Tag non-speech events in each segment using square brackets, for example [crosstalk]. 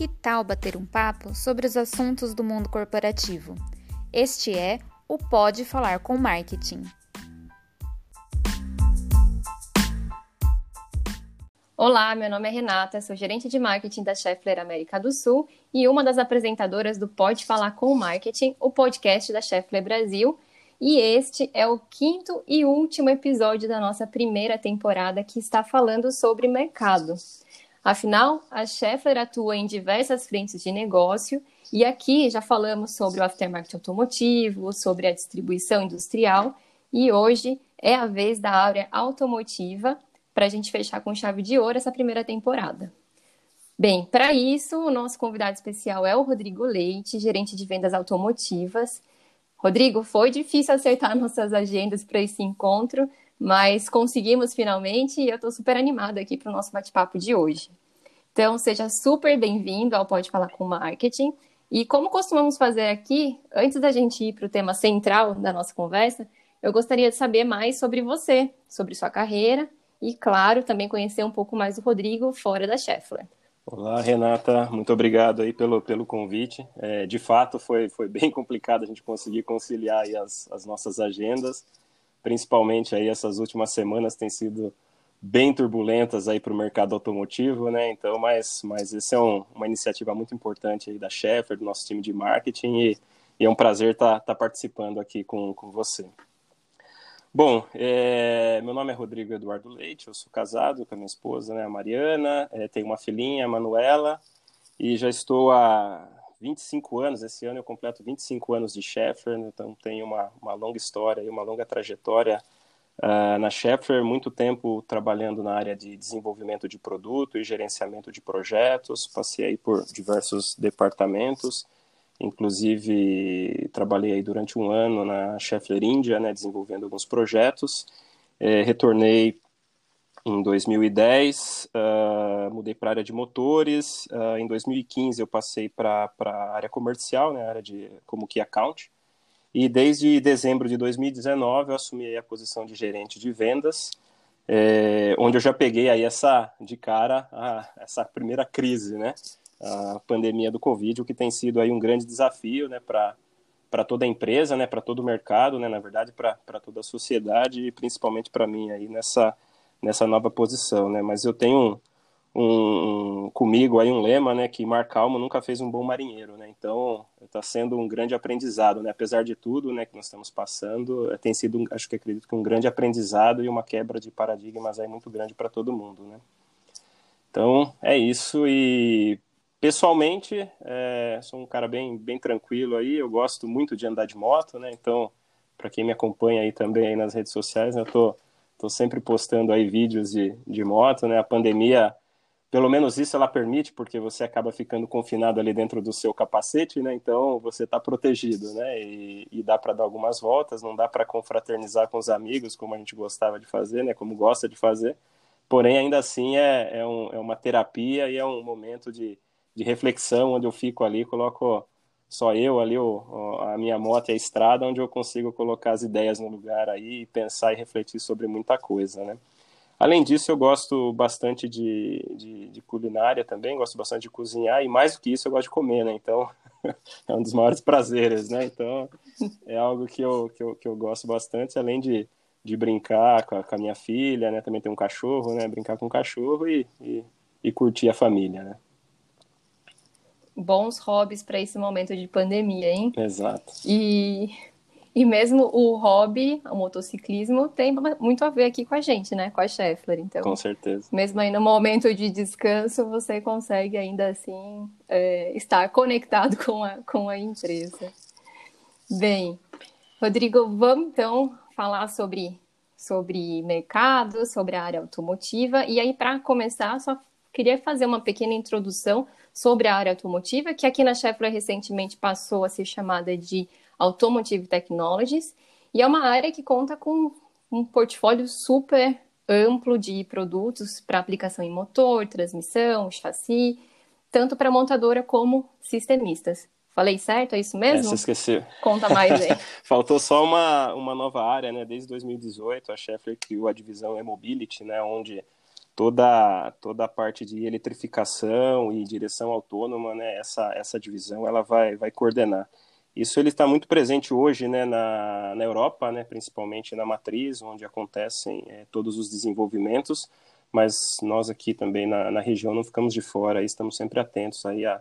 Que tal bater um papo sobre os assuntos do mundo corporativo? Este é o Pode Falar com Marketing. Olá, meu nome é Renata, sou gerente de marketing da Scheffler América do Sul e uma das apresentadoras do Pode Falar com Marketing, o podcast da Scheffler Brasil. E este é o quinto e último episódio da nossa primeira temporada que está falando sobre mercado. Afinal, a Schaeffler atua em diversas frentes de negócio e aqui já falamos sobre o aftermarket automotivo, sobre a distribuição industrial e hoje é a vez da área automotiva para a gente fechar com chave de ouro essa primeira temporada. Bem, para isso, o nosso convidado especial é o Rodrigo Leite, gerente de vendas automotivas. Rodrigo, foi difícil acertar [laughs] nossas agendas para esse encontro, mas conseguimos finalmente e eu estou super animada aqui para o nosso bate-papo de hoje. Então, seja super bem-vindo ao Pode Falar com Marketing. E como costumamos fazer aqui, antes da gente ir para o tema central da nossa conversa, eu gostaria de saber mais sobre você, sobre sua carreira e, claro, também conhecer um pouco mais do Rodrigo fora da Scheffler. Olá, Renata, muito obrigado aí pelo, pelo convite. É, de fato, foi, foi bem complicado a gente conseguir conciliar as, as nossas agendas principalmente aí essas últimas semanas têm sido bem turbulentas aí para o mercado automotivo, né? Então, mas, mas esse é um, uma iniciativa muito importante aí da Sheffer, do nosso time de marketing e, e é um prazer estar tá, tá participando aqui com, com você. Bom, é, meu nome é Rodrigo Eduardo Leite, eu sou casado com a minha esposa, né, a Mariana, é, tenho uma filhinha, a Manuela, e já estou há 25 anos, esse ano eu completo 25 anos de Schaeffer, né? então tenho uma, uma longa história e uma longa trajetória uh, na Schaeffer, muito tempo trabalhando na área de desenvolvimento de produto e gerenciamento de projetos, passei aí por diversos departamentos, inclusive trabalhei aí durante um ano na Schaeffer Índia, né, desenvolvendo alguns projetos, eh, retornei em 2010, uh, ah, mudei para a área de motores. Uh, em 2015, eu passei para a área comercial, né, área de como Key Account. E desde dezembro de 2019, eu assumi a posição de gerente de vendas, é, onde eu já peguei aí essa, de cara, a, essa primeira crise, né? A pandemia do Covid, o que tem sido aí um grande desafio, né, para para toda a empresa, né, para todo o mercado, né, na verdade para toda a sociedade e principalmente para mim aí nessa nessa nova posição, né? Mas eu tenho um, um, comigo aí um lema, né? Que mar calmo nunca fez um bom marinheiro, né? Então está sendo um grande aprendizado, né? Apesar de tudo, né? Que nós estamos passando, eh, tem sido, acho que acredito que um grande aprendizado e uma quebra de paradigmas aí muito grande para todo mundo, né? Então é isso e pessoalmente é, sou um cara bem bem tranquilo aí. Eu gosto muito de andar de moto, né? Então para quem me acompanha aí também aí nas redes sociais, né, eu tô Estou sempre postando aí vídeos de, de moto, né? A pandemia, pelo menos isso ela permite, porque você acaba ficando confinado ali dentro do seu capacete, né? Então você está protegido, né? E, e dá para dar algumas voltas, não dá para confraternizar com os amigos, como a gente gostava de fazer, né? Como gosta de fazer. Porém, ainda assim é, é, um, é uma terapia e é um momento de, de reflexão onde eu fico ali, coloco só eu ali, o, a minha moto e a estrada, onde eu consigo colocar as ideias no lugar aí e pensar e refletir sobre muita coisa, né? Além disso, eu gosto bastante de, de, de, culinária também, gosto bastante de cozinhar, e mais do que isso, eu gosto de comer, né? Então, [laughs] é um dos maiores prazeres, né? Então, é algo que eu, que eu, que eu gosto bastante, além de, de brincar com a, com a minha filha, né? Também tem um cachorro, né? Brincar com o cachorro e, e, e curtir a família, né? Bons hobbies para esse momento de pandemia, hein? Exato. E, e mesmo o hobby, o motociclismo, tem muito a ver aqui com a gente, né? Com a Scheffler. Então, com certeza. Mesmo aí no momento de descanso, você consegue ainda assim é, estar conectado com a, com a empresa. Bem, Rodrigo, vamos então falar sobre, sobre mercado, sobre a área automotiva. E aí, para começar, só queria fazer uma pequena introdução sobre a área automotiva, que aqui na Schaeffler recentemente passou a ser chamada de Automotive Technologies, e é uma área que conta com um portfólio super amplo de produtos para aplicação em motor, transmissão, chassi, tanto para montadora como sistemistas. Falei certo? É isso mesmo? É, você esqueceu. Conta mais aí. [laughs] Faltou só uma, uma nova área, né? Desde 2018, a Schaeffler criou a divisão E-Mobility, né? Onde toda, toda a parte de eletrificação e direção autônoma, né, essa, essa divisão ela vai, vai coordenar. Isso ele está muito presente hoje né, na, na Europa, né, principalmente na matriz, onde acontecem é, todos os desenvolvimentos, mas nós aqui também na, na região não ficamos de fora, estamos sempre atentos aí a,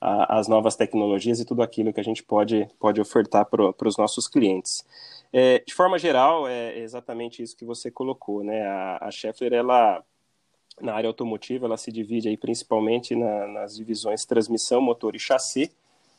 a, as novas tecnologias e tudo aquilo que a gente pode, pode ofertar para os nossos clientes. É, de forma geral, é exatamente isso que você colocou, né? A, a ela na área automotiva, ela se divide aí principalmente na, nas divisões transmissão, motor e chassi,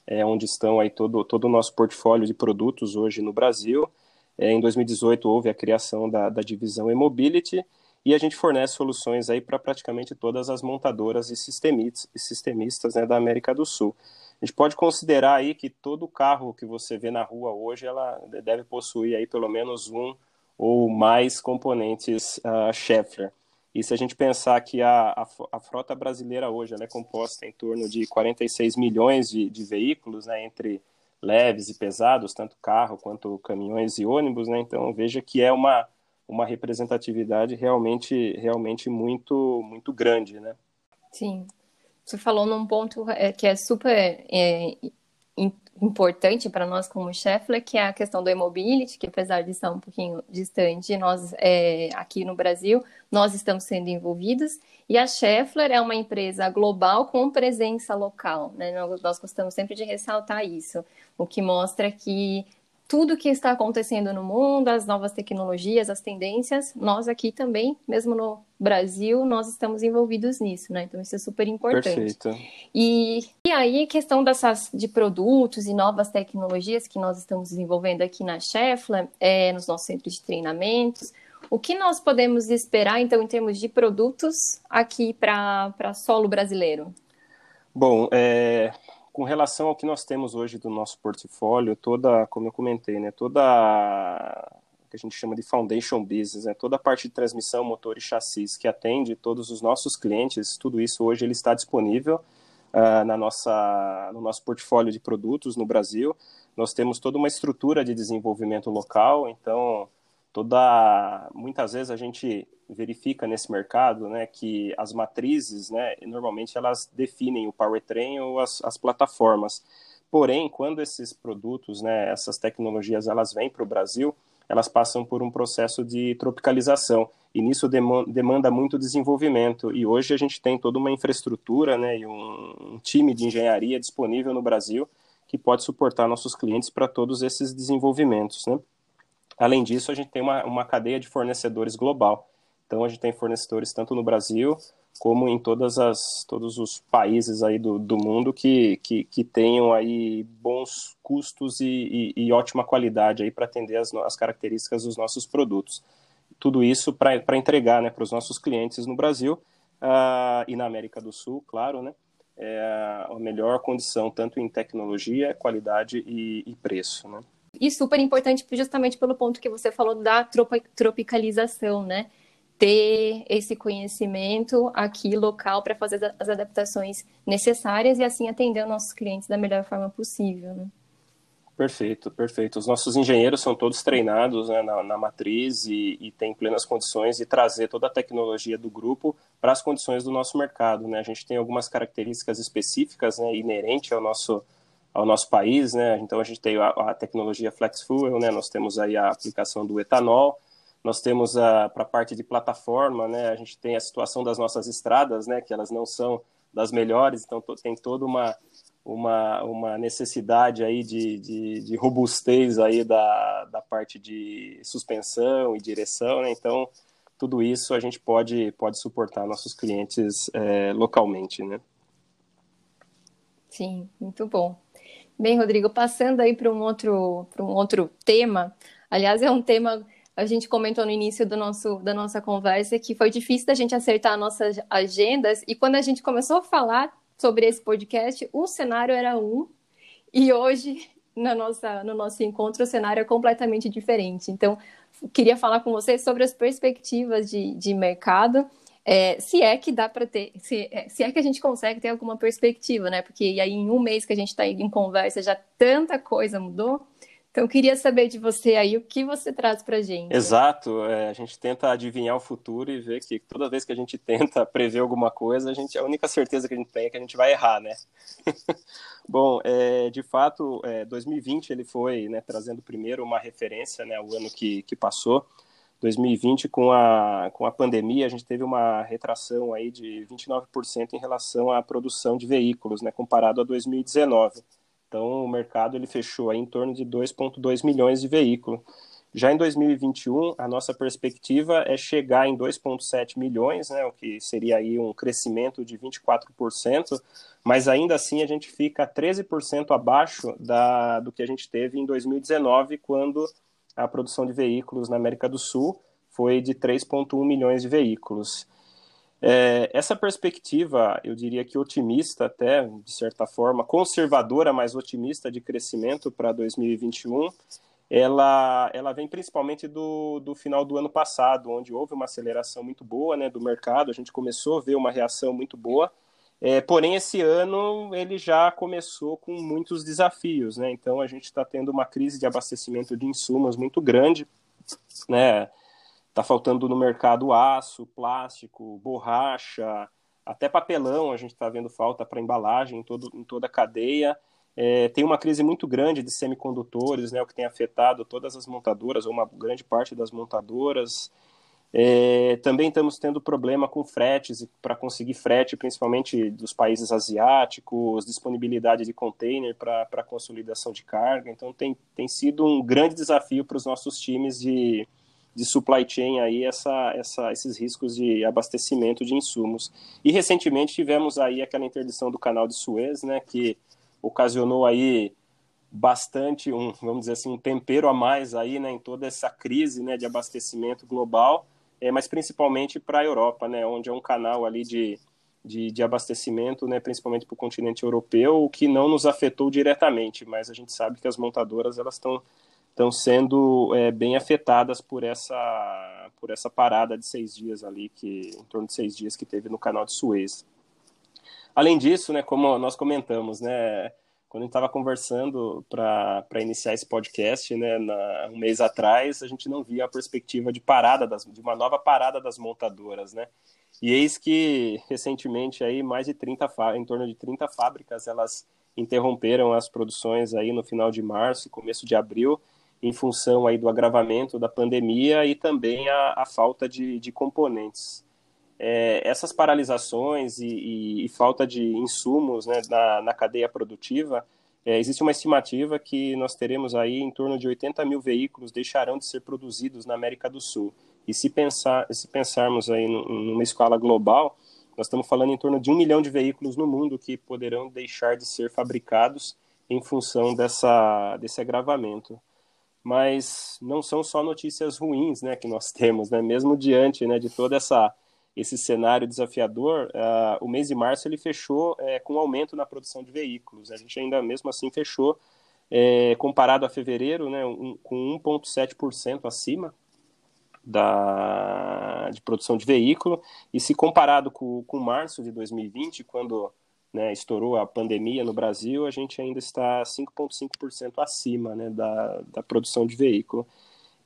é, onde estão aí todo, todo o nosso portfólio de produtos hoje no Brasil. É, em 2018 houve a criação da, da divisão e-mobility e a gente fornece soluções aí para praticamente todas as montadoras e sistemistas, sistemistas né, da América do Sul. A gente pode considerar aí que todo carro que você vê na rua hoje, ela deve possuir aí pelo menos um ou mais componentes uh, Schaeffler. E se a gente pensar que a, a, a frota brasileira hoje é composta em torno de 46 milhões de, de veículos, né, entre leves e pesados, tanto carro quanto caminhões e ônibus, né, então veja que é uma, uma representatividade realmente, realmente muito, muito grande. Né? Sim, você falou num ponto é, que é super é, importante para nós como Scheffler, que é a questão do e-mobility, que apesar de estar um pouquinho distante, nós é, aqui no Brasil, nós estamos sendo envolvidos, e a Scheffler é uma empresa global com presença local, né? Nós, nós gostamos sempre de ressaltar isso, o que mostra que tudo que está acontecendo no mundo, as novas tecnologias, as tendências, nós aqui também, mesmo no Brasil, nós estamos envolvidos nisso, né? Então isso é super importante. Perfeito. E, e aí, questão dessas de produtos e novas tecnologias que nós estamos desenvolvendo aqui na Scheffler, é, nos nossos centros de treinamentos, o que nós podemos esperar, então, em termos de produtos aqui para solo brasileiro? Bom, é, com relação ao que nós temos hoje do nosso portfólio, toda, como eu comentei, né, toda que a gente chama de foundation business, né, toda a parte de transmissão, motor e chassis que atende todos os nossos clientes, tudo isso hoje ele está disponível uh, na nossa, no nosso portfólio de produtos no Brasil. Nós temos toda uma estrutura de desenvolvimento local, então toda muitas vezes a gente verifica nesse mercado, né, que as matrizes, né, normalmente elas definem o powertrain ou as, as plataformas. Porém, quando esses produtos, né, essas tecnologias, elas vêm para o Brasil, elas passam por um processo de tropicalização e nisso demanda muito desenvolvimento. E hoje a gente tem toda uma infraestrutura, né, e um, um time de engenharia disponível no Brasil que pode suportar nossos clientes para todos esses desenvolvimentos, né. Além disso, a gente tem uma, uma cadeia de fornecedores global. Então, a gente tem fornecedores tanto no Brasil como em todas as, todos os países aí do, do mundo que, que, que tenham aí bons custos e, e, e ótima qualidade aí para atender as, as características dos nossos produtos. Tudo isso para entregar né, para os nossos clientes no Brasil uh, e na América do Sul, claro, né? É a melhor condição, tanto em tecnologia, qualidade e, e preço, né? E super importante justamente pelo ponto que você falou da tropicalização, né? Ter esse conhecimento aqui local para fazer as adaptações necessárias e assim atender os nossos clientes da melhor forma possível. Né? Perfeito, perfeito. Os nossos engenheiros são todos treinados né, na, na, matriz e, e têm plenas condições de trazer toda a tecnologia do grupo para as condições do nosso mercado. Né? A gente tem algumas características específicas né, inerentes ao nosso ao nosso país, né? Então a gente tem a, a tecnologia flex fuel, né? Nós temos aí a aplicação do etanol, nós temos a para a parte de plataforma, né? A gente tem a situação das nossas estradas, né? Que elas não são das melhores, então tem toda uma uma, uma necessidade aí de, de, de robustez aí da, da parte de suspensão e direção, né? Então tudo isso a gente pode pode suportar nossos clientes é, localmente, né? Sim, muito bom. Bem, Rodrigo, passando aí para um outro para um outro tema. Aliás, é um tema a gente comentou no início do nosso, da nossa conversa que foi difícil da gente acertar nossas agendas e quando a gente começou a falar sobre esse podcast, o cenário era um e hoje na nossa, no nosso encontro o cenário é completamente diferente. Então, queria falar com você sobre as perspectivas de, de mercado é, se é que dá para ter, se, é, se, é que a gente consegue ter alguma perspectiva, né? Porque aí em um mês que a gente está em conversa já tanta coisa mudou. Então, queria saber de você aí o que você traz para gente. Exato, é, a gente tenta adivinhar o futuro e ver que toda vez que a gente [laughs] tenta prever alguma coisa, a, gente, a única certeza que a gente tem é que a gente vai errar, né? [laughs] Bom, é, de fato, é, 2020 ele foi né, trazendo primeiro uma referência, né, o ano que, que passou. 2020, com a, com a pandemia, a gente teve uma retração aí de 29% em relação à produção de veículos, né, comparado a 2019. Então, o mercado ele fechou aí em torno de 2,2 milhões de veículos. Já em 2021, a nossa perspectiva é chegar em 2,7 milhões, né, o que seria aí um crescimento de 24%, mas ainda assim a gente fica 13% abaixo da, do que a gente teve em 2019, quando a produção de veículos na América do Sul foi de 3,1 milhões de veículos. É, essa perspectiva, eu diria que otimista até, de certa forma, conservadora, mas otimista de crescimento para 2021, ela, ela vem principalmente do, do final do ano passado, onde houve uma aceleração muito boa né, do mercado, a gente começou a ver uma reação muito boa, é, porém esse ano ele já começou com muitos desafios, né, então a gente está tendo uma crise de abastecimento de insumos muito grande, né, Está faltando no mercado aço, plástico, borracha, até papelão a gente está vendo falta para embalagem em, todo, em toda a cadeia. É, tem uma crise muito grande de semicondutores, né, o que tem afetado todas as montadoras, ou uma grande parte das montadoras. É, também estamos tendo problema com fretes, para conseguir frete, principalmente dos países asiáticos, disponibilidade de container para consolidação de carga. Então, tem, tem sido um grande desafio para os nossos times de, de supply chain aí essa, essa, esses riscos de abastecimento de insumos. E recentemente tivemos aí aquela interdição do canal de Suez, né, que ocasionou aí bastante um, vamos dizer assim, um tempero a mais aí, né, em toda essa crise, né, de abastecimento global, é, mas principalmente para a Europa, né, onde é um canal ali de, de, de abastecimento, né, principalmente para o continente europeu, o que não nos afetou diretamente, mas a gente sabe que as montadoras estão estão sendo é, bem afetadas por essa, por essa parada de seis dias ali, que, em torno de seis dias que teve no canal de Suez. Além disso, né, como nós comentamos, né, quando a gente estava conversando para iniciar esse podcast, né, na, um mês atrás, a gente não via a perspectiva de parada das, de uma nova parada das montadoras, né? E eis que recentemente aí mais de 30 em torno de 30 fábricas elas interromperam as produções aí no final de março, começo de abril, em função aí do agravamento da pandemia e também a, a falta de, de componentes. É, essas paralisações e, e, e, falta de insumos né, na, na cadeia produtiva, é, existe uma estimativa que nós teremos aí em torno de 80 mil veículos deixarão de ser produzidos na América do Sul. E se, pensar, se pensarmos aí numa escala global, nós estamos falando em torno de um milhão de veículos no mundo que poderão deixar de ser fabricados em função dessa, desse agravamento mas não são só notícias ruins, né, que nós [laughs] temos, né, mesmo diante, né, de toda essa esse cenário desafiador, uh, o mês de março ele fechou é, com um aumento na produção de veículos. A gente ainda mesmo assim fechou, é, comparado a fevereiro, né, um, com 1,7% acima da, de produção de veículo. E se comparado com, com março de 2020, quando né, estourou a pandemia no Brasil, a gente ainda está 5,5% acima né, da, da produção de veículo.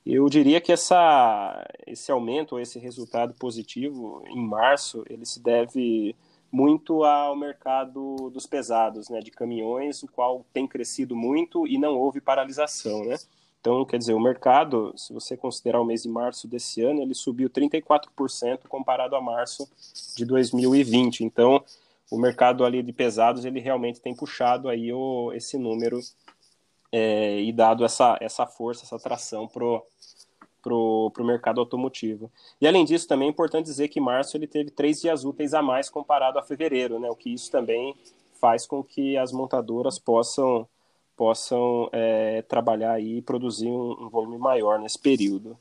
Eu diria que essa, esse aumento, esse resultado positivo em março, ele se deve muito ao mercado dos pesados, né, de caminhões, o qual tem crescido muito e não houve paralisação, né? Então, quer dizer, o mercado, se você considerar o mês de março desse ano, ele subiu 34% comparado a março de 2020. Então, o mercado ali de pesados ele realmente tem puxado aí o, esse número é, e dado essa, essa força, essa tração pro pro, pro mercado automotivo. E além disso, também é importante dizer que março ele teve três dias úteis a mais comparado a fevereiro, né? O que isso também faz com que as montadoras possam possam é, trabalhar e produzir um, um volume maior nesse período.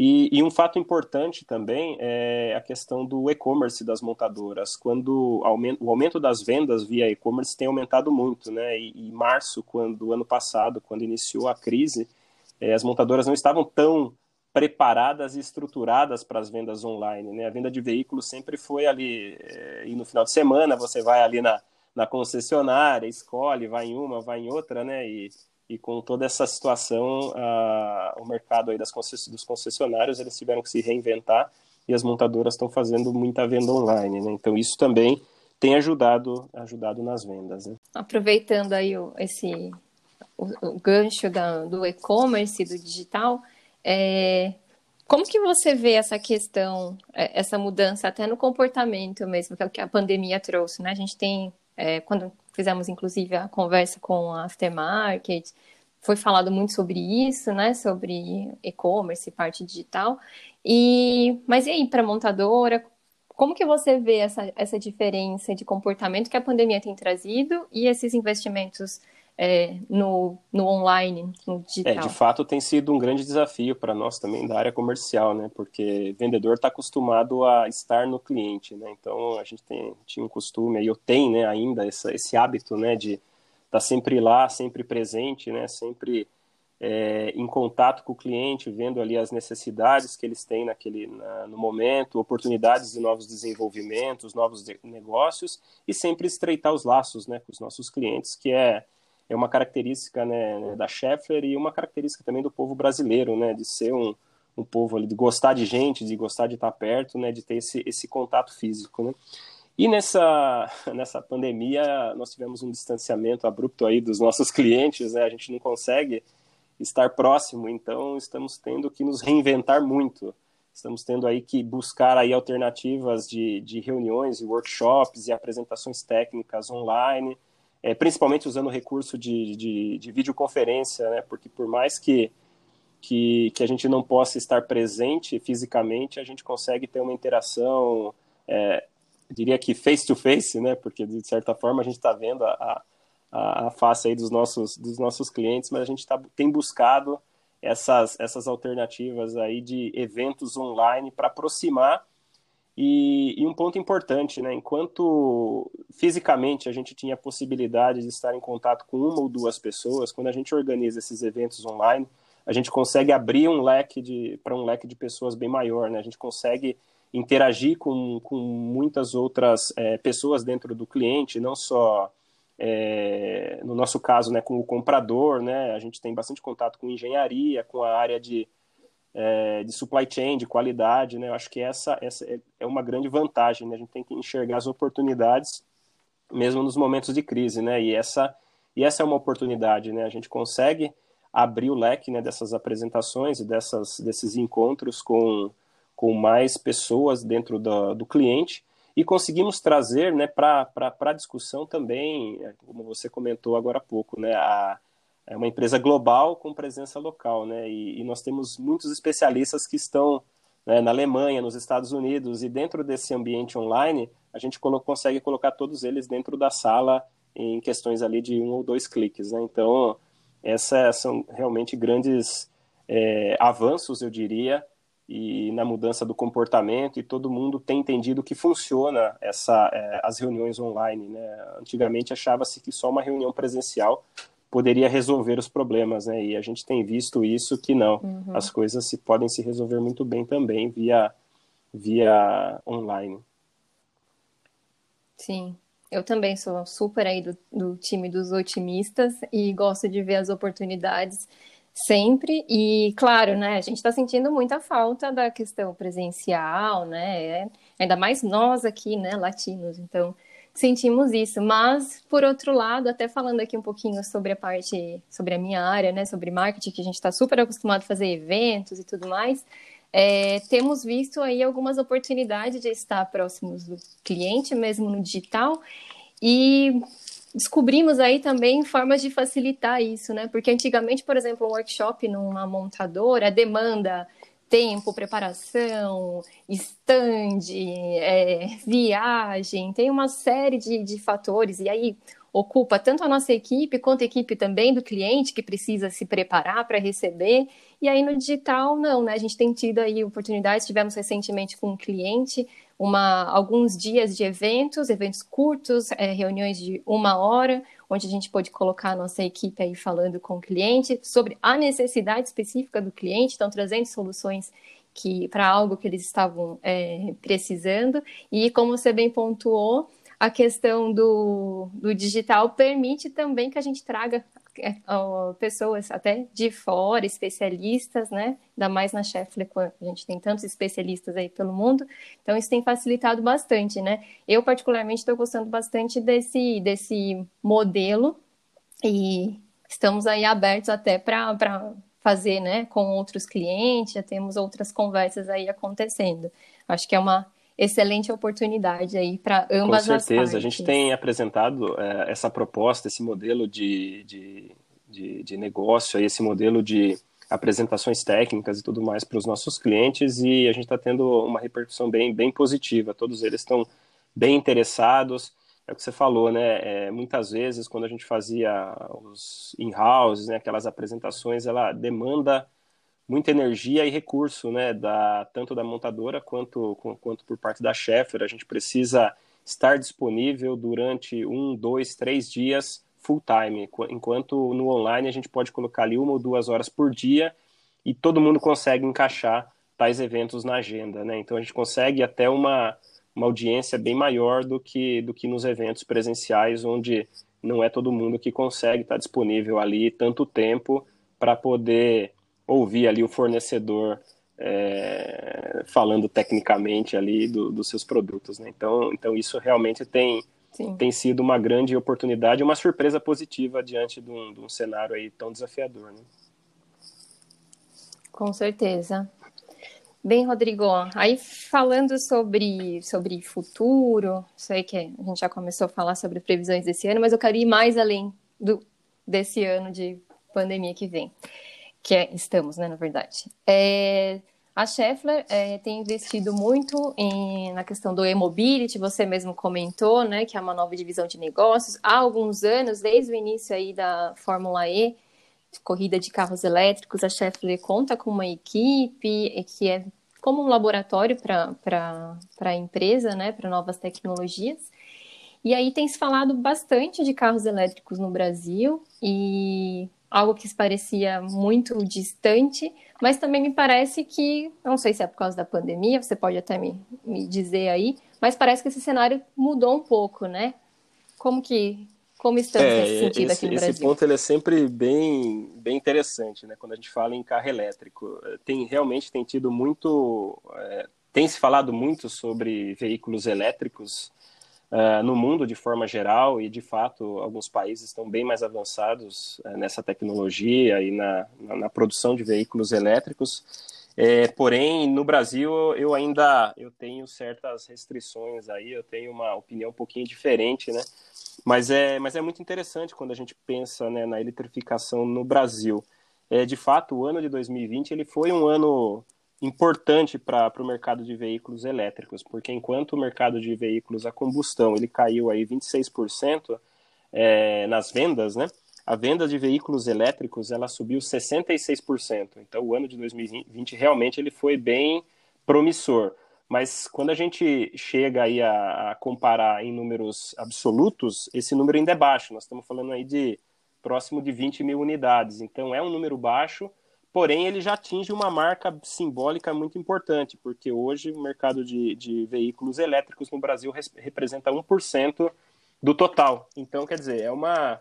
E, e, um fato importante também é a questão do e-commerce das montadoras. Quando o aumento das vendas via e-commerce tem aumentado muito, né? E, em março, quando ano passado, quando iniciou a crise, é, as montadoras não estavam tão preparadas e estruturadas para as vendas online, né? A venda de veículos sempre foi ali é, e no final de semana você vai ali na, na concessionária, escolhe, vai em uma, vai em outra, né? E e com toda essa situação, o mercado aí das concess, dos concessionários, eles tiveram que se reinventar e as montadoras estão fazendo muita venda online, né? Então isso também tem ajudado, ajudado nas vendas. Né? Aproveitando aí o, esse o, o gancho da, do e-commerce, do digital, é, como que você vê essa questão, é, essa mudança até no comportamento mesmo, que é que a pandemia trouxe, né? A gente tem, é, quando fizemos inclusive a conversa com a Aftermarket, foi falado muito sobre isso, né? Sobre e-commerce, parte digital. E, mas e aí, para montadora, como que você vê essa, essa diferença de comportamento que a pandemia tem trazido e esses investimentos é, no, no online, no digital? É, de fato tem sido um grande desafio para nós também da área comercial, né? Porque vendedor está acostumado a estar no cliente, né? Então a gente tem, tinha um costume, eu tenho né, ainda essa, esse hábito, né? De estar tá sempre lá, sempre presente, né? Sempre é, em contato com o cliente, vendo ali as necessidades que eles têm naquele, na, no momento, oportunidades de novos desenvolvimentos, novos de, negócios e sempre estreitar os laços, né? Com os nossos clientes, que é é uma característica né, da Scheffler e uma característica também do povo brasileiro, né, de ser um, um povo ali, de gostar de gente, de gostar de estar perto, né, de ter esse, esse contato físico, né. E nessa, [laughs] nessa pandemia nós tivemos um distanciamento abrupto aí dos nossos [laughs] clientes, né, a gente não consegue estar próximo, então estamos tendo que nos reinventar muito. Estamos tendo aí que buscar aí alternativas de, de reuniões e workshops e apresentações técnicas online, é, principalmente usando o recurso de, de, de, videoconferência, né? Porque por mais que, que, que, a gente não possa estar presente fisicamente, a gente consegue ter uma interação, é, diria que face to face, né? Porque de certa forma a gente está vendo a, a, a, face aí dos nossos, dos nossos clientes, mas a gente tá, tem buscado essas, essas alternativas aí de eventos online para aproximar e, e, um ponto importante, né? Enquanto fisicamente a gente tinha possibilidade de estar em contato com uma ou duas pessoas, quando a gente organiza esses eventos online, a gente consegue abrir um leque para um leque de pessoas bem maior, né? A gente consegue interagir com, com muitas outras é, pessoas dentro do cliente, não só é, no nosso caso, né, com o comprador, né? A gente tem bastante contato com engenharia, com a área de é, de supply chain, de qualidade, né? Eu acho que essa, essa é, é uma grande vantagem, né? A gente tem que enxergar as oportunidades mesmo nos momentos de crise, né? E essa, e essa é uma oportunidade, né? A gente consegue abrir o leque né, dessas apresentações e dessas, desses encontros com, com mais pessoas dentro do, do cliente e conseguimos trazer né, para a discussão também, como você comentou agora há pouco, né, a, é uma empresa global com presença local, né? E, e nós temos muitos especialistas que estão né, na Alemanha, nos Estados Unidos, e dentro desse ambiente online, a gente colo consegue colocar todos eles dentro da sala em questões ali de um ou dois cliques, né? Então, essas são realmente grandes é, avanços, eu diria, e na mudança do comportamento e todo mundo tem entendido que funciona essa é, as reuniões online, né? Antigamente achava-se que só uma reunião presencial poderia resolver os problemas, né? E a gente tem visto isso que não, uhum. as coisas se podem se resolver muito bem também via via online. Sim, eu também sou super aí do, do time dos otimistas e gosto de ver as oportunidades sempre. E, claro, né, a gente está sentindo muita falta da questão presencial, né? Ainda mais nós aqui, né, latinos. Então, sentimos isso. Mas, por outro lado, até falando aqui um pouquinho sobre a parte, sobre a minha área, né, sobre marketing, que a gente está super acostumado a fazer eventos e tudo mais, é, temos visto aí algumas oportunidades de estar próximos do cliente, mesmo no digital, e descobrimos aí também formas de facilitar isso, né? Porque antigamente, por exemplo, um workshop numa montadora, demanda tempo, preparação, stand, é, viagem, tem uma série de, de fatores, e aí ocupa tanto a nossa equipe quanto a equipe também do cliente que precisa se preparar para receber. E aí no digital, não, né? A gente tem tido aí oportunidades, tivemos recentemente com um cliente uma, alguns dias de eventos, eventos curtos, é, reuniões de uma hora, onde a gente pode colocar a nossa equipe aí falando com o cliente sobre a necessidade específica do cliente, estão trazendo soluções que para algo que eles estavam é, precisando. E como você bem pontuou, a questão do, do digital permite também que a gente traga é, pessoas até de fora, especialistas, né? Ainda mais na Scheffler, a gente tem tantos especialistas aí pelo mundo, então isso tem facilitado bastante, né? Eu, particularmente, estou gostando bastante desse, desse modelo e estamos aí abertos até para fazer, né, com outros clientes, já temos outras conversas aí acontecendo. Acho que é uma excelente oportunidade aí para ambas as partes. Com certeza, a gente tem apresentado é, essa proposta, esse modelo de, de, de, de negócio, aí, esse modelo de apresentações técnicas e tudo mais para os nossos clientes e a gente está tendo uma repercussão bem, bem positiva. Todos eles estão bem interessados. É o que você falou, né? É, muitas vezes, quando a gente fazia os in-houses, né, aquelas apresentações, ela demanda muita energia e recurso, né, da, tanto da montadora quanto, quanto por parte da Schaeffer. A gente precisa estar disponível durante um, dois, três dias full time, enquanto no online a gente pode colocar ali uma ou duas horas por dia e todo mundo consegue encaixar tais eventos na agenda, né? Então a gente consegue até uma, uma audiência bem maior do que, do que nos eventos presenciais, onde não é todo mundo que consegue estar disponível ali tanto tempo para poder ouvir ali o fornecedor é, falando tecnicamente ali do, dos seus produtos, né? Então, então isso realmente tem tem sido uma grande oportunidade, uma surpresa positiva diante de um, de um cenário aí tão desafiador, né? Com certeza. Bem, Rodrigo, aí falando sobre, sobre futuro, sei que a gente já começou a falar sobre previsões desse ano, mas eu quero ir mais além do, desse ano de pandemia que vem que é, estamos, né, na verdade. É, a Scheffler é, tem investido muito em, na questão do e-mobility, você mesmo comentou, né, que é uma nova divisão de negócios. Há alguns anos, desde o início aí da Fórmula E, corrida de carros elétricos, a Scheffler conta com uma equipe que é como um laboratório para a empresa, né, para novas tecnologias. E aí tem se falado bastante de carros elétricos no Brasil e algo que parecia muito distante, mas também me parece que, não sei se é por causa da pandemia, você pode até me, me dizer aí, mas parece que esse cenário mudou um pouco, né? Como que como estamos é, nesse sentido esse, aqui no Brasil? Esse ponto ele é sempre bem, bem interessante, né? Quando a gente fala em carro elétrico, tem realmente tem tido muito, é, tem se falado muito sobre veículos elétricos uh, no mundo de forma geral e de fato alguns países estão bem mais avançados uh, nessa tecnologia e na, na, na, produção de veículos elétricos. É, porém, no Brasil eu ainda eu tenho certas restrições aí, eu tenho uma opinião um pouquinho diferente, né? Mas é, mas é muito interessante quando a gente pensa né, na eletrificação no Brasil. É, de fato, o ano de 2020 ele foi um ano importante para o mercado de veículos elétricos, porque enquanto o mercado de veículos a combustão ele caiu aí 26% é, nas vendas, né? A venda de veículos elétricos ela subiu 66%. Então o ano de 2020 realmente ele foi bem promissor. Mas quando a gente chega aí a, a comparar em números absolutos, esse número ainda é baixo. Nós estamos falando aí de próximo de 20 mil unidades. Então é um número baixo, porém ele já atinge uma marca simbólica muito importante, porque hoje o mercado de, de veículos elétricos no Brasil representa 1% do total. Então, quer dizer, é uma.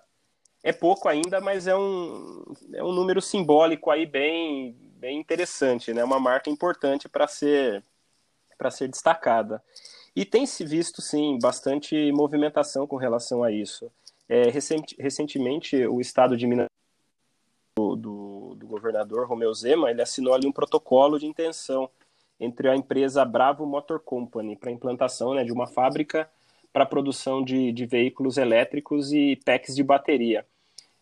É pouco ainda, mas é um, é um número simbólico aí bem, bem interessante, né? Uma marca importante para ser, para ser destacada. E tem se visto, sim, bastante movimentação com relação a isso. É, recent, recentemente, o estado de Minas do, do, do governador Romeu Zema, ele assinou ali um protocolo de intenção entre a empresa Bravo Motor Company para implantação né, de uma fábrica para produção de, de, veículos elétricos e packs de bateria.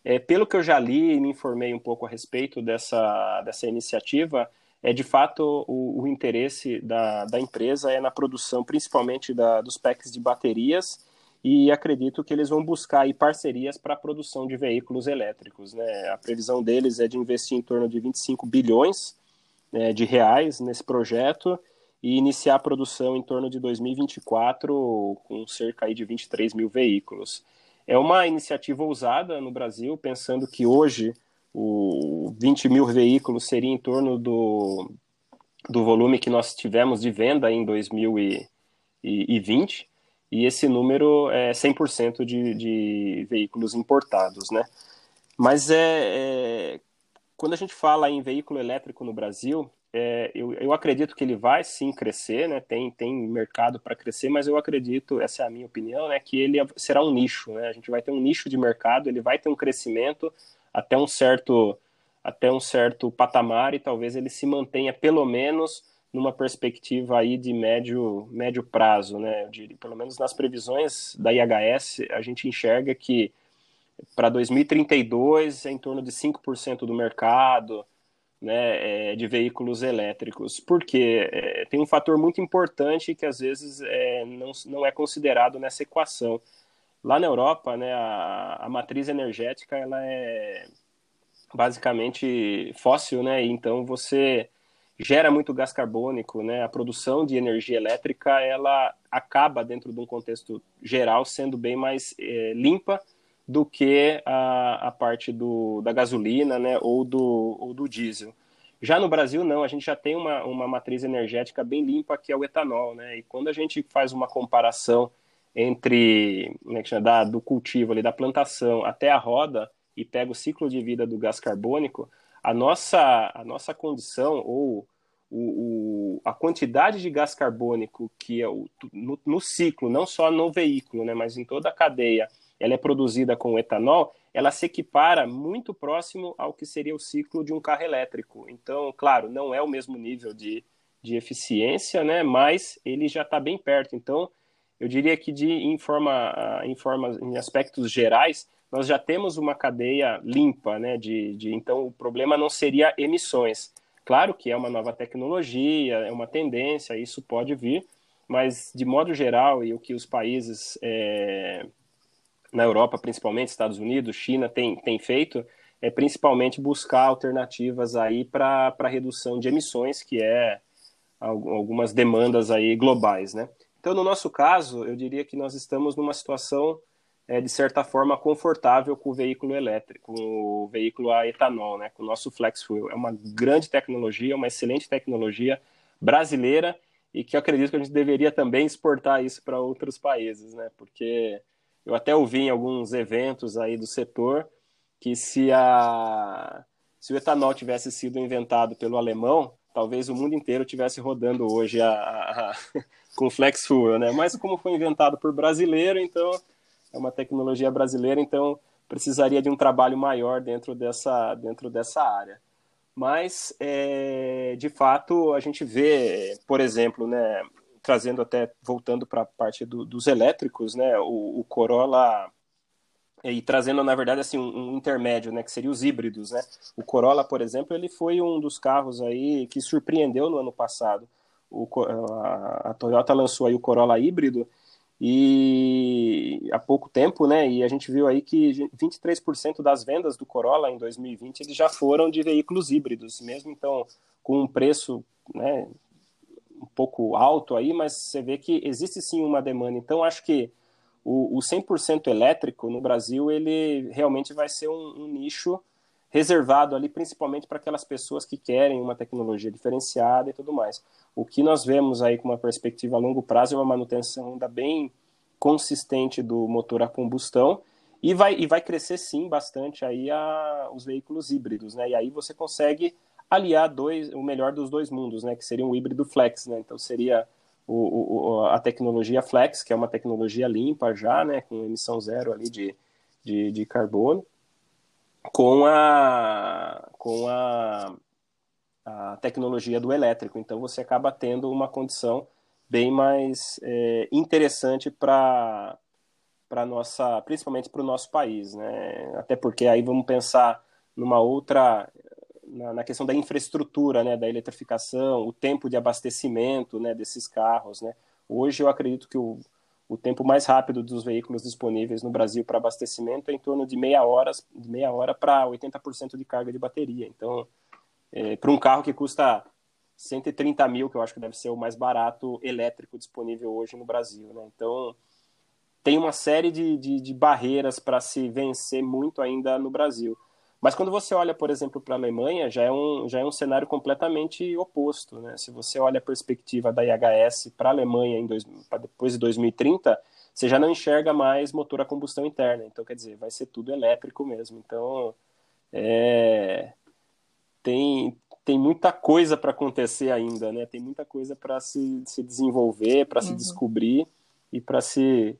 É, pelo que eu já li e me informei um pouco a respeito dessa, dessa iniciativa, é de fato o, o interesse da, da empresa é na produção principalmente da, dos packs de baterias e acredito que eles vão buscar aí parcerias para a produção de veículos elétricos. Né? A previsão deles é de investir em torno de 25 bilhões né, de reais nesse projeto e iniciar a produção em torno de 2024 com cerca aí de 23 mil veículos. É uma iniciativa ousada no Brasil, pensando que hoje o 20 mil veículos seria em torno do, do volume que nós tivemos de venda em 2020 e esse número é 100% de, de veículos importados, né? Mas é, é, quando a gente fala em veículo elétrico no Brasil, é, eu, eu, acredito que ele vai sim crescer, né? Tem, tem mercado para crescer, mas eu acredito, essa é a minha opinião, né? Que ele será um nicho, né? A gente vai ter um nicho de mercado, ele vai ter um crescimento até um certo até um certo patamar e talvez ele se mantenha pelo menos numa perspectiva aí de médio médio prazo, né? Diria, pelo menos nas previsões da IHS a gente enxerga que para 2032 é em torno de 5% do mercado né, é, de veículos elétricos. Porque é, tem um fator muito importante que às vezes é, não, não é considerado nessa equação. Lá na Europa, né, a, a matriz energética ela é basicamente fóssil, né? Então você gera muito gás carbônico, né? A produção de energia elétrica ela acaba dentro de um contexto geral sendo bem mais é, limpa do que a, a parte do, da gasolina né, ou, do, ou do diesel. Já no Brasil, não, a gente já tem uma, uma matriz energética bem limpa, que é o etanol. Né? E quando a gente faz uma comparação entre né, da, do cultivo, ali, da plantação até a roda, e pega o ciclo de vida do gás carbônico, a nossa, a nossa condição ou o, o, a quantidade de gás carbônico que é o, no, no, ciclo, não só no veículo, né, mas em toda a cadeia, ela é produzida com etanol, ela se equipara muito próximo ao que seria o ciclo de um carro elétrico. Então, claro, não é o mesmo nível de, de eficiência, né, mas ele já está bem perto. Então, eu diria que de, em, forma, em, forma, em aspectos gerais, nós já temos uma cadeia limpa, né, de, de, então o problema não seria emissões. Claro que é uma nova tecnologia, é uma tendência, isso pode vir, mas de modo geral, e o que os países é, na Europa, principalmente Estados Unidos, China, tem, tem feito, é principalmente buscar alternativas aí para redução de emissões, que é algumas demandas aí globais, né? Então, no nosso caso, eu diria que nós estamos numa situação, é, de certa forma, confortável com o veículo elétrico, com o veículo a etanol, né? Com o nosso Flex Fuel. É uma grande tecnologia, uma excelente tecnologia brasileira e que eu acredito que a gente deveria também exportar isso para outros países, né? Porque eu até ouvi em alguns eventos aí do setor que se, a, se o etanol tivesse sido inventado pelo alemão, talvez o mundo inteiro tivesse rodando hoje a, [laughs] com flex fuel, né? Mas como foi inventado por brasileiro, então é uma tecnologia brasileira, então precisaria de um trabalho maior dentro dessa, dentro dessa área. Mas, é, de fato, a gente vê, por exemplo, né, trazendo até, voltando para a parte do, dos elétricos, né, o, o, Corolla, e trazendo, na verdade, assim, um, intermédio, né, que seria os híbridos, né, o Corolla, por exemplo, ele foi um dos carros aí que surpreendeu no ano passado, o, a, a Toyota lançou aí o Corolla híbrido, e há pouco tempo, né, e a gente viu aí que 23% das vendas do Corolla em 2020 eles já foram de veículos híbridos, mesmo então com um preço, né, um pouco alto aí, mas você vê que existe sim uma demanda. Então, acho que o, o 100% elétrico no Brasil, ele realmente vai ser um, um nicho reservado ali principalmente para aquelas pessoas que querem uma tecnologia diferenciada e tudo mais. O que nós vemos aí com uma perspectiva a longo prazo é uma manutenção ainda bem consistente do motor a combustão e vai, e vai crescer sim bastante aí a, os veículos híbridos, né? E aí você consegue aliar dois, o melhor dos dois mundos, né? Que seria um híbrido flex, né? Então seria o, o, a tecnologia flex, que é uma tecnologia limpa já, né? Com emissão zero ali de, de, de carbono, com a com a, a tecnologia do elétrico. Então você acaba tendo uma condição bem mais é, interessante para para nossa, principalmente para o nosso país, né? Até porque aí vamos pensar numa outra na, na, questão da infraestrutura, né, da eletrificação, o tempo de abastecimento, né, desses carros, né. Hoje eu acredito que o, o tempo mais rápido dos veículos disponíveis no Brasil para abastecimento é em torno de meia hora, de meia hora para 80% de carga de bateria. Então, é, para um carro que custa 130 mil, que eu acho que deve ser o mais barato elétrico disponível hoje no Brasil, né. Então, tem uma série de, de, de barreiras para se vencer muito ainda no Brasil. Mas quando você olha, por exemplo, para a Alemanha, já é, um, já é um cenário completamente oposto. Né? Se você olha a perspectiva da IHS para a Alemanha em dois, depois de 2030, você já não enxerga mais motor a combustão interna. Então, quer dizer, vai ser tudo elétrico mesmo. Então, é, tem, tem muita coisa para acontecer ainda, né? Tem muita coisa para se, se desenvolver, para uhum. se descobrir e para se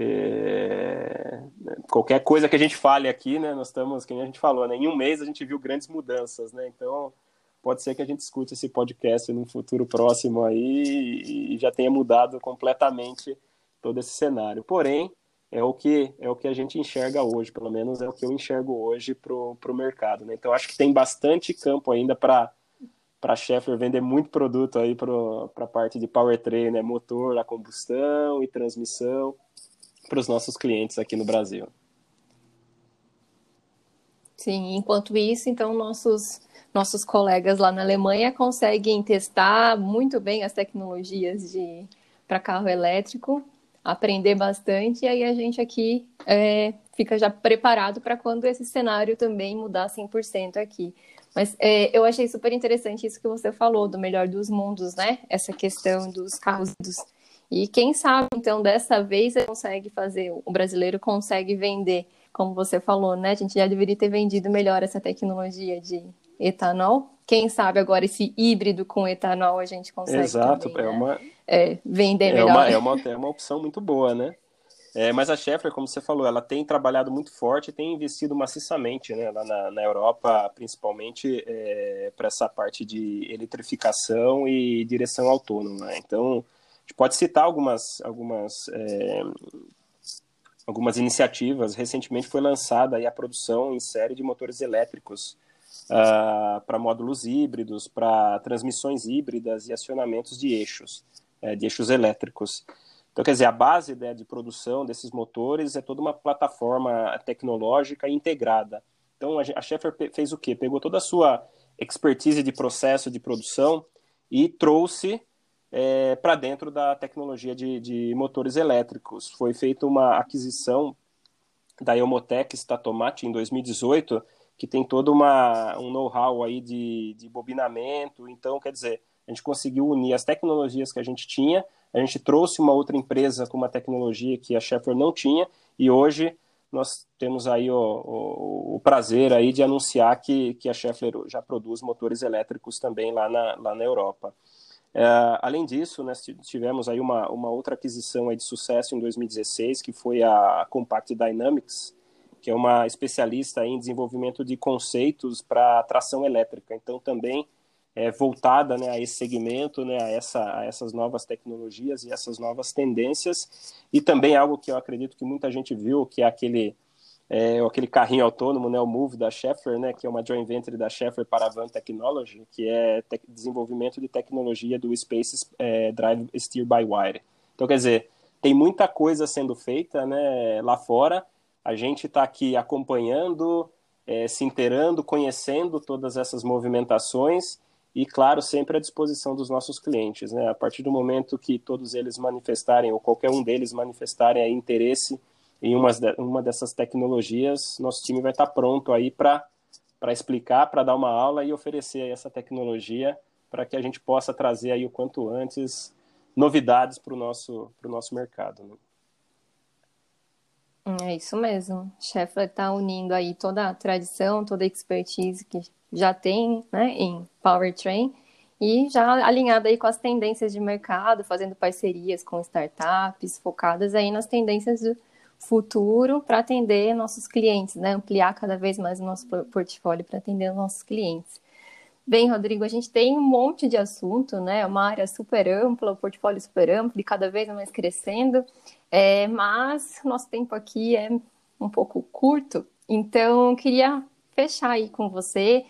é, qualquer coisa que a gente fale aqui, né? Nós estamos, como a gente falou, né? Em um mês a gente viu grandes mudanças, né? Então pode ser que a gente escute esse podcast num futuro próximo aí e já tenha mudado completamente todo esse cenário. Porém, é o que é o que a gente enxerga hoje, pelo menos é o que eu enxergo hoje para o mercado. Né? Então acho que tem bastante campo ainda para para a Schaeffler vender muito produto aí para a parte de powertrain, né? motor a combustão e transmissão para os nossos clientes aqui no Brasil. Sim, enquanto isso, então nossos nossos colegas lá na Alemanha conseguem testar muito bem as tecnologias de para carro elétrico aprender bastante, e aí a gente aqui é, fica já preparado para quando esse cenário também mudar 100% aqui. Mas é, eu achei super interessante isso que você falou, do melhor dos mundos, né? Essa questão dos carros. Dos... E quem sabe, então, dessa vez ele consegue fazer, o brasileiro consegue vender, como você falou, né? A gente já deveria ter vendido melhor essa tecnologia de etanol. Quem sabe agora esse híbrido com etanol a gente consegue. Exato, também, é né? uma é, vender é melhor. Uma, é, uma, é uma opção muito boa, né? É, mas a Schaeffler, como você falou, ela tem trabalhado muito forte, tem investido maciçamente, né, lá na, na Europa, principalmente é, para essa parte de eletrificação e direção autônoma. Então, gente pode citar algumas, algumas, é, algumas iniciativas. Recentemente foi lançada aí a produção em série de motores elétricos uh, ah, para módulos híbridos, para transmissões híbridas e acionamentos de eixos é, de eixos elétricos. Então, quer dizer, a base né, de produção desses motores é toda uma plataforma tecnológica integrada. Então, a Schaeffler fez o quê? Pegou toda a sua expertise de processo de produção e trouxe é, para dentro da tecnologia de, de, motores elétricos. Foi feita uma aquisição da Elmotec Statomat em 2018, que tem todo uma, um know-how aí de, de bobinamento. Então, quer dizer, a gente conseguiu unir as tecnologias que a gente tinha, a gente trouxe uma outra empresa com uma tecnologia que a Schaeffler não tinha, e hoje nós temos aí o, o, o, prazer aí de anunciar que, que a Schaeffler já produz motores elétricos também lá na, lá na Europa. É, além disso, nós tivemos aí uma, uma outra aquisição de sucesso em 2016, que foi a Compact Dynamics, que é uma especialista em desenvolvimento de conceitos para tração elétrica. Então, também é, voltada né, a esse segmento, né, a, essa, a essas novas tecnologias e essas novas tendências. E também algo que eu acredito que muita gente viu, que é aquele, é, aquele carrinho autônomo, né, o Move da Schaeffler, né, que é uma joint venture da Schaeffler para a Van Technology, que é te desenvolvimento de tecnologia do Space é, Drive Steer by Wire. Então, quer dizer, tem muita coisa sendo feita né, lá fora, a gente está aqui acompanhando, é, se inteirando, conhecendo todas essas movimentações e, claro, sempre à disposição dos nossos clientes. Né? A partir do momento que todos eles manifestarem, ou qualquer um deles manifestarem interesse em uma, uma dessas tecnologias, nosso time vai estar pronto aí para explicar, para dar uma aula e oferecer essa tecnologia para que a gente possa trazer aí o quanto antes novidades para o nosso, nosso mercado. Né? É isso mesmo. Scheffler está unindo aí toda a tradição, toda a expertise que já tem né, em powertrain e já alinhada aí com as tendências de mercado, fazendo parcerias com startups focadas aí nas tendências do futuro para atender nossos clientes, né? Ampliar cada vez mais o nosso portfólio para atender os nossos clientes. Bem, Rodrigo, a gente tem um monte de assunto, né? Uma área super ampla, o um portfólio super amplo e cada vez mais crescendo, é, mas nosso tempo aqui é um pouco curto, então queria fechar aí com você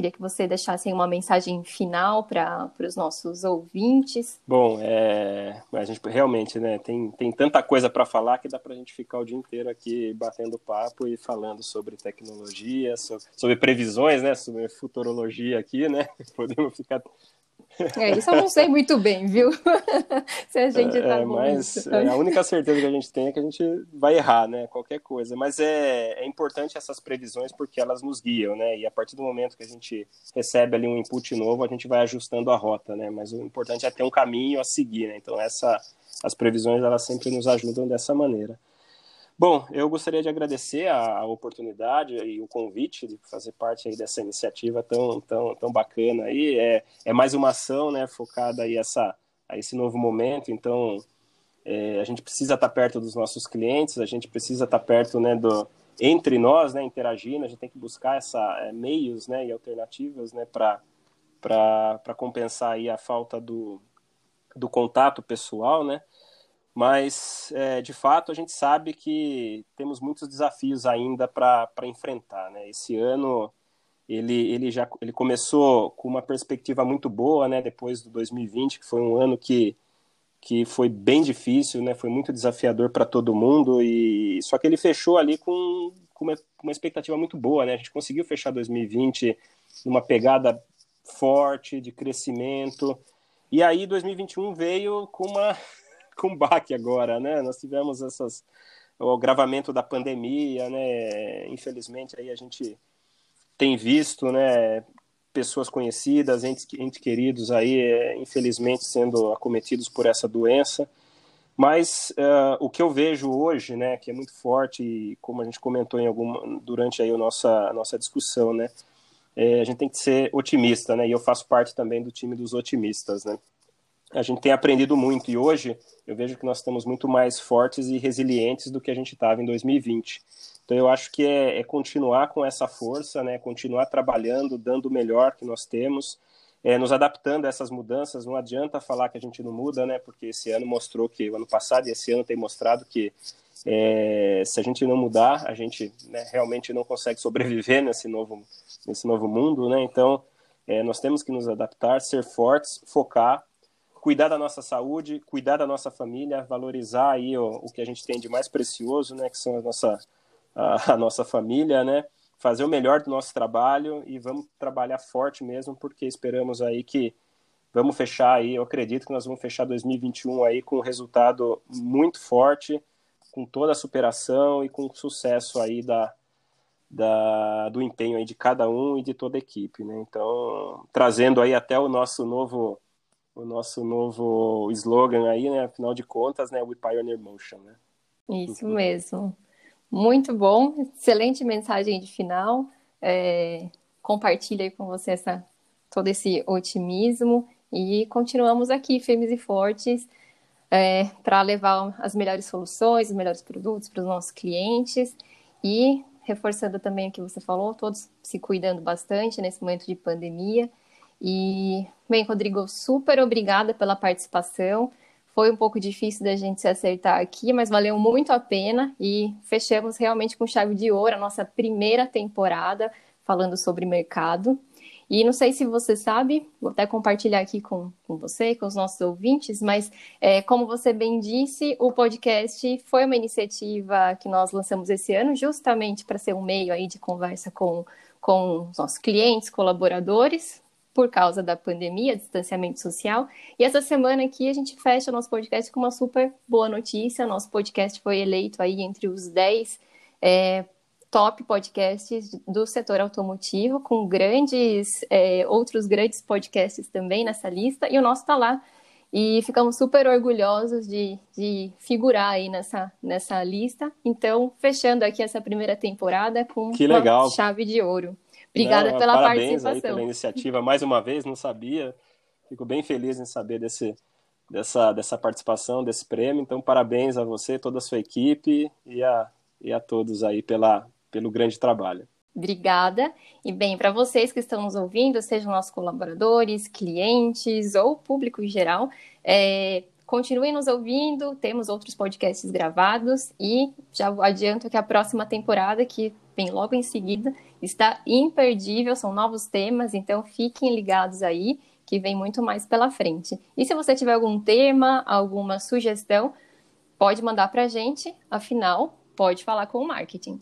Queria que você deixasse uma mensagem final para os nossos ouvintes. Bom, é, a gente realmente né, tem, tem tanta coisa para falar que dá para a gente ficar o dia inteiro aqui batendo papo e falando sobre tecnologia, sobre, sobre previsões, né, sobre futurologia aqui, né? [laughs] Podemos ficar é, isso eu não sei muito bem, viu? [laughs] Se a gente é, tá é, Mas é, a única certeza que a gente tem é que a gente vai errar, né? Qualquer coisa. Mas é, é importante essas previsões porque elas nos guiam, né? E a partir do momento que a gente recebe ali um input novo, a gente vai ajustando a rota, né? Mas o importante é ter um caminho a seguir, né? Então essa, as previsões elas sempre nos ajudam dessa maneira. Bom, eu gostaria de agradecer a, oportunidade e o convite de fazer parte aí dessa iniciativa tão, tão, tão bacana aí. É, é mais uma ação, né, focada aí essa, a esse novo momento. Então, é, a gente precisa estar perto dos nossos clientes, a gente precisa estar perto, né, do, entre nós, né, interagindo. A gente tem que buscar essa é, meios, né, e alternativas, né, para para compensar aí a falta do, do contato pessoal, né? Mas é, de fato a gente sabe que temos muitos desafios ainda para enfrentar. Né? Esse ano ele, ele já ele começou com uma perspectiva muito boa, né? depois do 2020, que foi um ano que, que foi bem difícil, né? foi muito desafiador para todo mundo, e só que ele fechou ali com, com uma, uma expectativa muito boa. Né? A gente conseguiu fechar 2020 numa pegada forte de crescimento, e aí 2021 veio com uma com baque agora, né? Nós tivemos essas o gravamento da pandemia, né? Infelizmente aí a gente tem visto, né? Pessoas conhecidas, entes, entes queridos aí, é, infelizmente sendo acometidos por essa doença. Mas uh, o que eu vejo hoje, né, que é muito forte, e como a gente comentou em alguma, durante aí a nossa, a nossa discussão, né, é, a gente tem que ser otimista, né, e eu faço parte também do time dos otimistas, né a gente tem aprendido muito e hoje eu vejo que nós estamos muito mais fortes e resilientes do que a gente estava em 2020. Então eu acho que é, é, continuar com essa força, né? Continuar trabalhando, dando o melhor que nós temos, é, nos adaptando a essas mudanças. Não adianta falar que a gente não muda, né? Porque esse ano mostrou que o ano passado e esse ano tem mostrado que é, se a gente não mudar, a gente né, realmente não consegue sobreviver nesse novo nesse novo mundo, né? Então é, nós temos que nos adaptar, ser fortes, focar cuidar da nossa saúde, cuidar da nossa família, valorizar aí o, o que a gente tem de mais precioso, né, que são a nossa, a, a, nossa família, né, fazer o melhor do nosso trabalho e vamos trabalhar forte mesmo, porque esperamos aí que vamos fechar aí, eu acredito que nós vamos fechar 2021 aí com um resultado muito forte, com toda a superação e com sucesso aí da, da, do empenho aí de cada um e de toda a equipe, né? Então, trazendo aí até o nosso novo o nosso novo slogan aí, né? Afinal de contas, né? We Pioneer Motion, né? Isso mesmo. Muito bom, excelente mensagem de final. É, compartilha aí com você essa, todo esse otimismo e continuamos aqui firmes e fortes é, para levar as melhores soluções, os melhores produtos para os nossos clientes e reforçando também o que você falou, todos se cuidando bastante nesse momento de pandemia e, bem, Rodrigo, super obrigada pela participação. Foi um pouco difícil da gente se acertar aqui, mas valeu muito a pena e fechamos realmente com chave de ouro a nossa primeira temporada falando sobre mercado. E não sei se você sabe, vou até compartilhar aqui com, com você, com os nossos ouvintes, mas é, como você bem disse, o podcast foi uma iniciativa que nós lançamos esse ano justamente para ser um meio aí de conversa com, com os nossos clientes, colaboradores, por causa da pandemia, distanciamento social. E essa semana aqui a gente fecha nosso podcast com uma super boa notícia. Nosso podcast foi eleito aí entre os 10 é, top podcasts do setor automotivo, com grandes, é, outros grandes podcasts também nessa lista, e o nosso está lá. E ficamos super orgulhosos de, de figurar aí nessa, nessa lista. Então, fechando aqui essa primeira temporada com que legal. uma chave de ouro. Obrigada Não, pela parabéns participação. Aí pela iniciativa, mais uma vez, não sabia. Fico bem feliz em saber desse, dessa, dessa participação, desse prêmio. Então, parabéns a você, toda a sua equipe e a, e a todos aí pela, pelo grande trabalho. Obrigada. E bem, para vocês que estão nos ouvindo, sejam nossos colaboradores, clientes ou público em geral, é, continuem nos ouvindo. Temos outros podcasts gravados e já adianto que a próxima temporada, que vem logo em seguida, Está imperdível, são novos temas, então fiquem ligados aí, que vem muito mais pela frente. E se você tiver algum tema, alguma sugestão, pode mandar para a gente, afinal, pode falar com o marketing.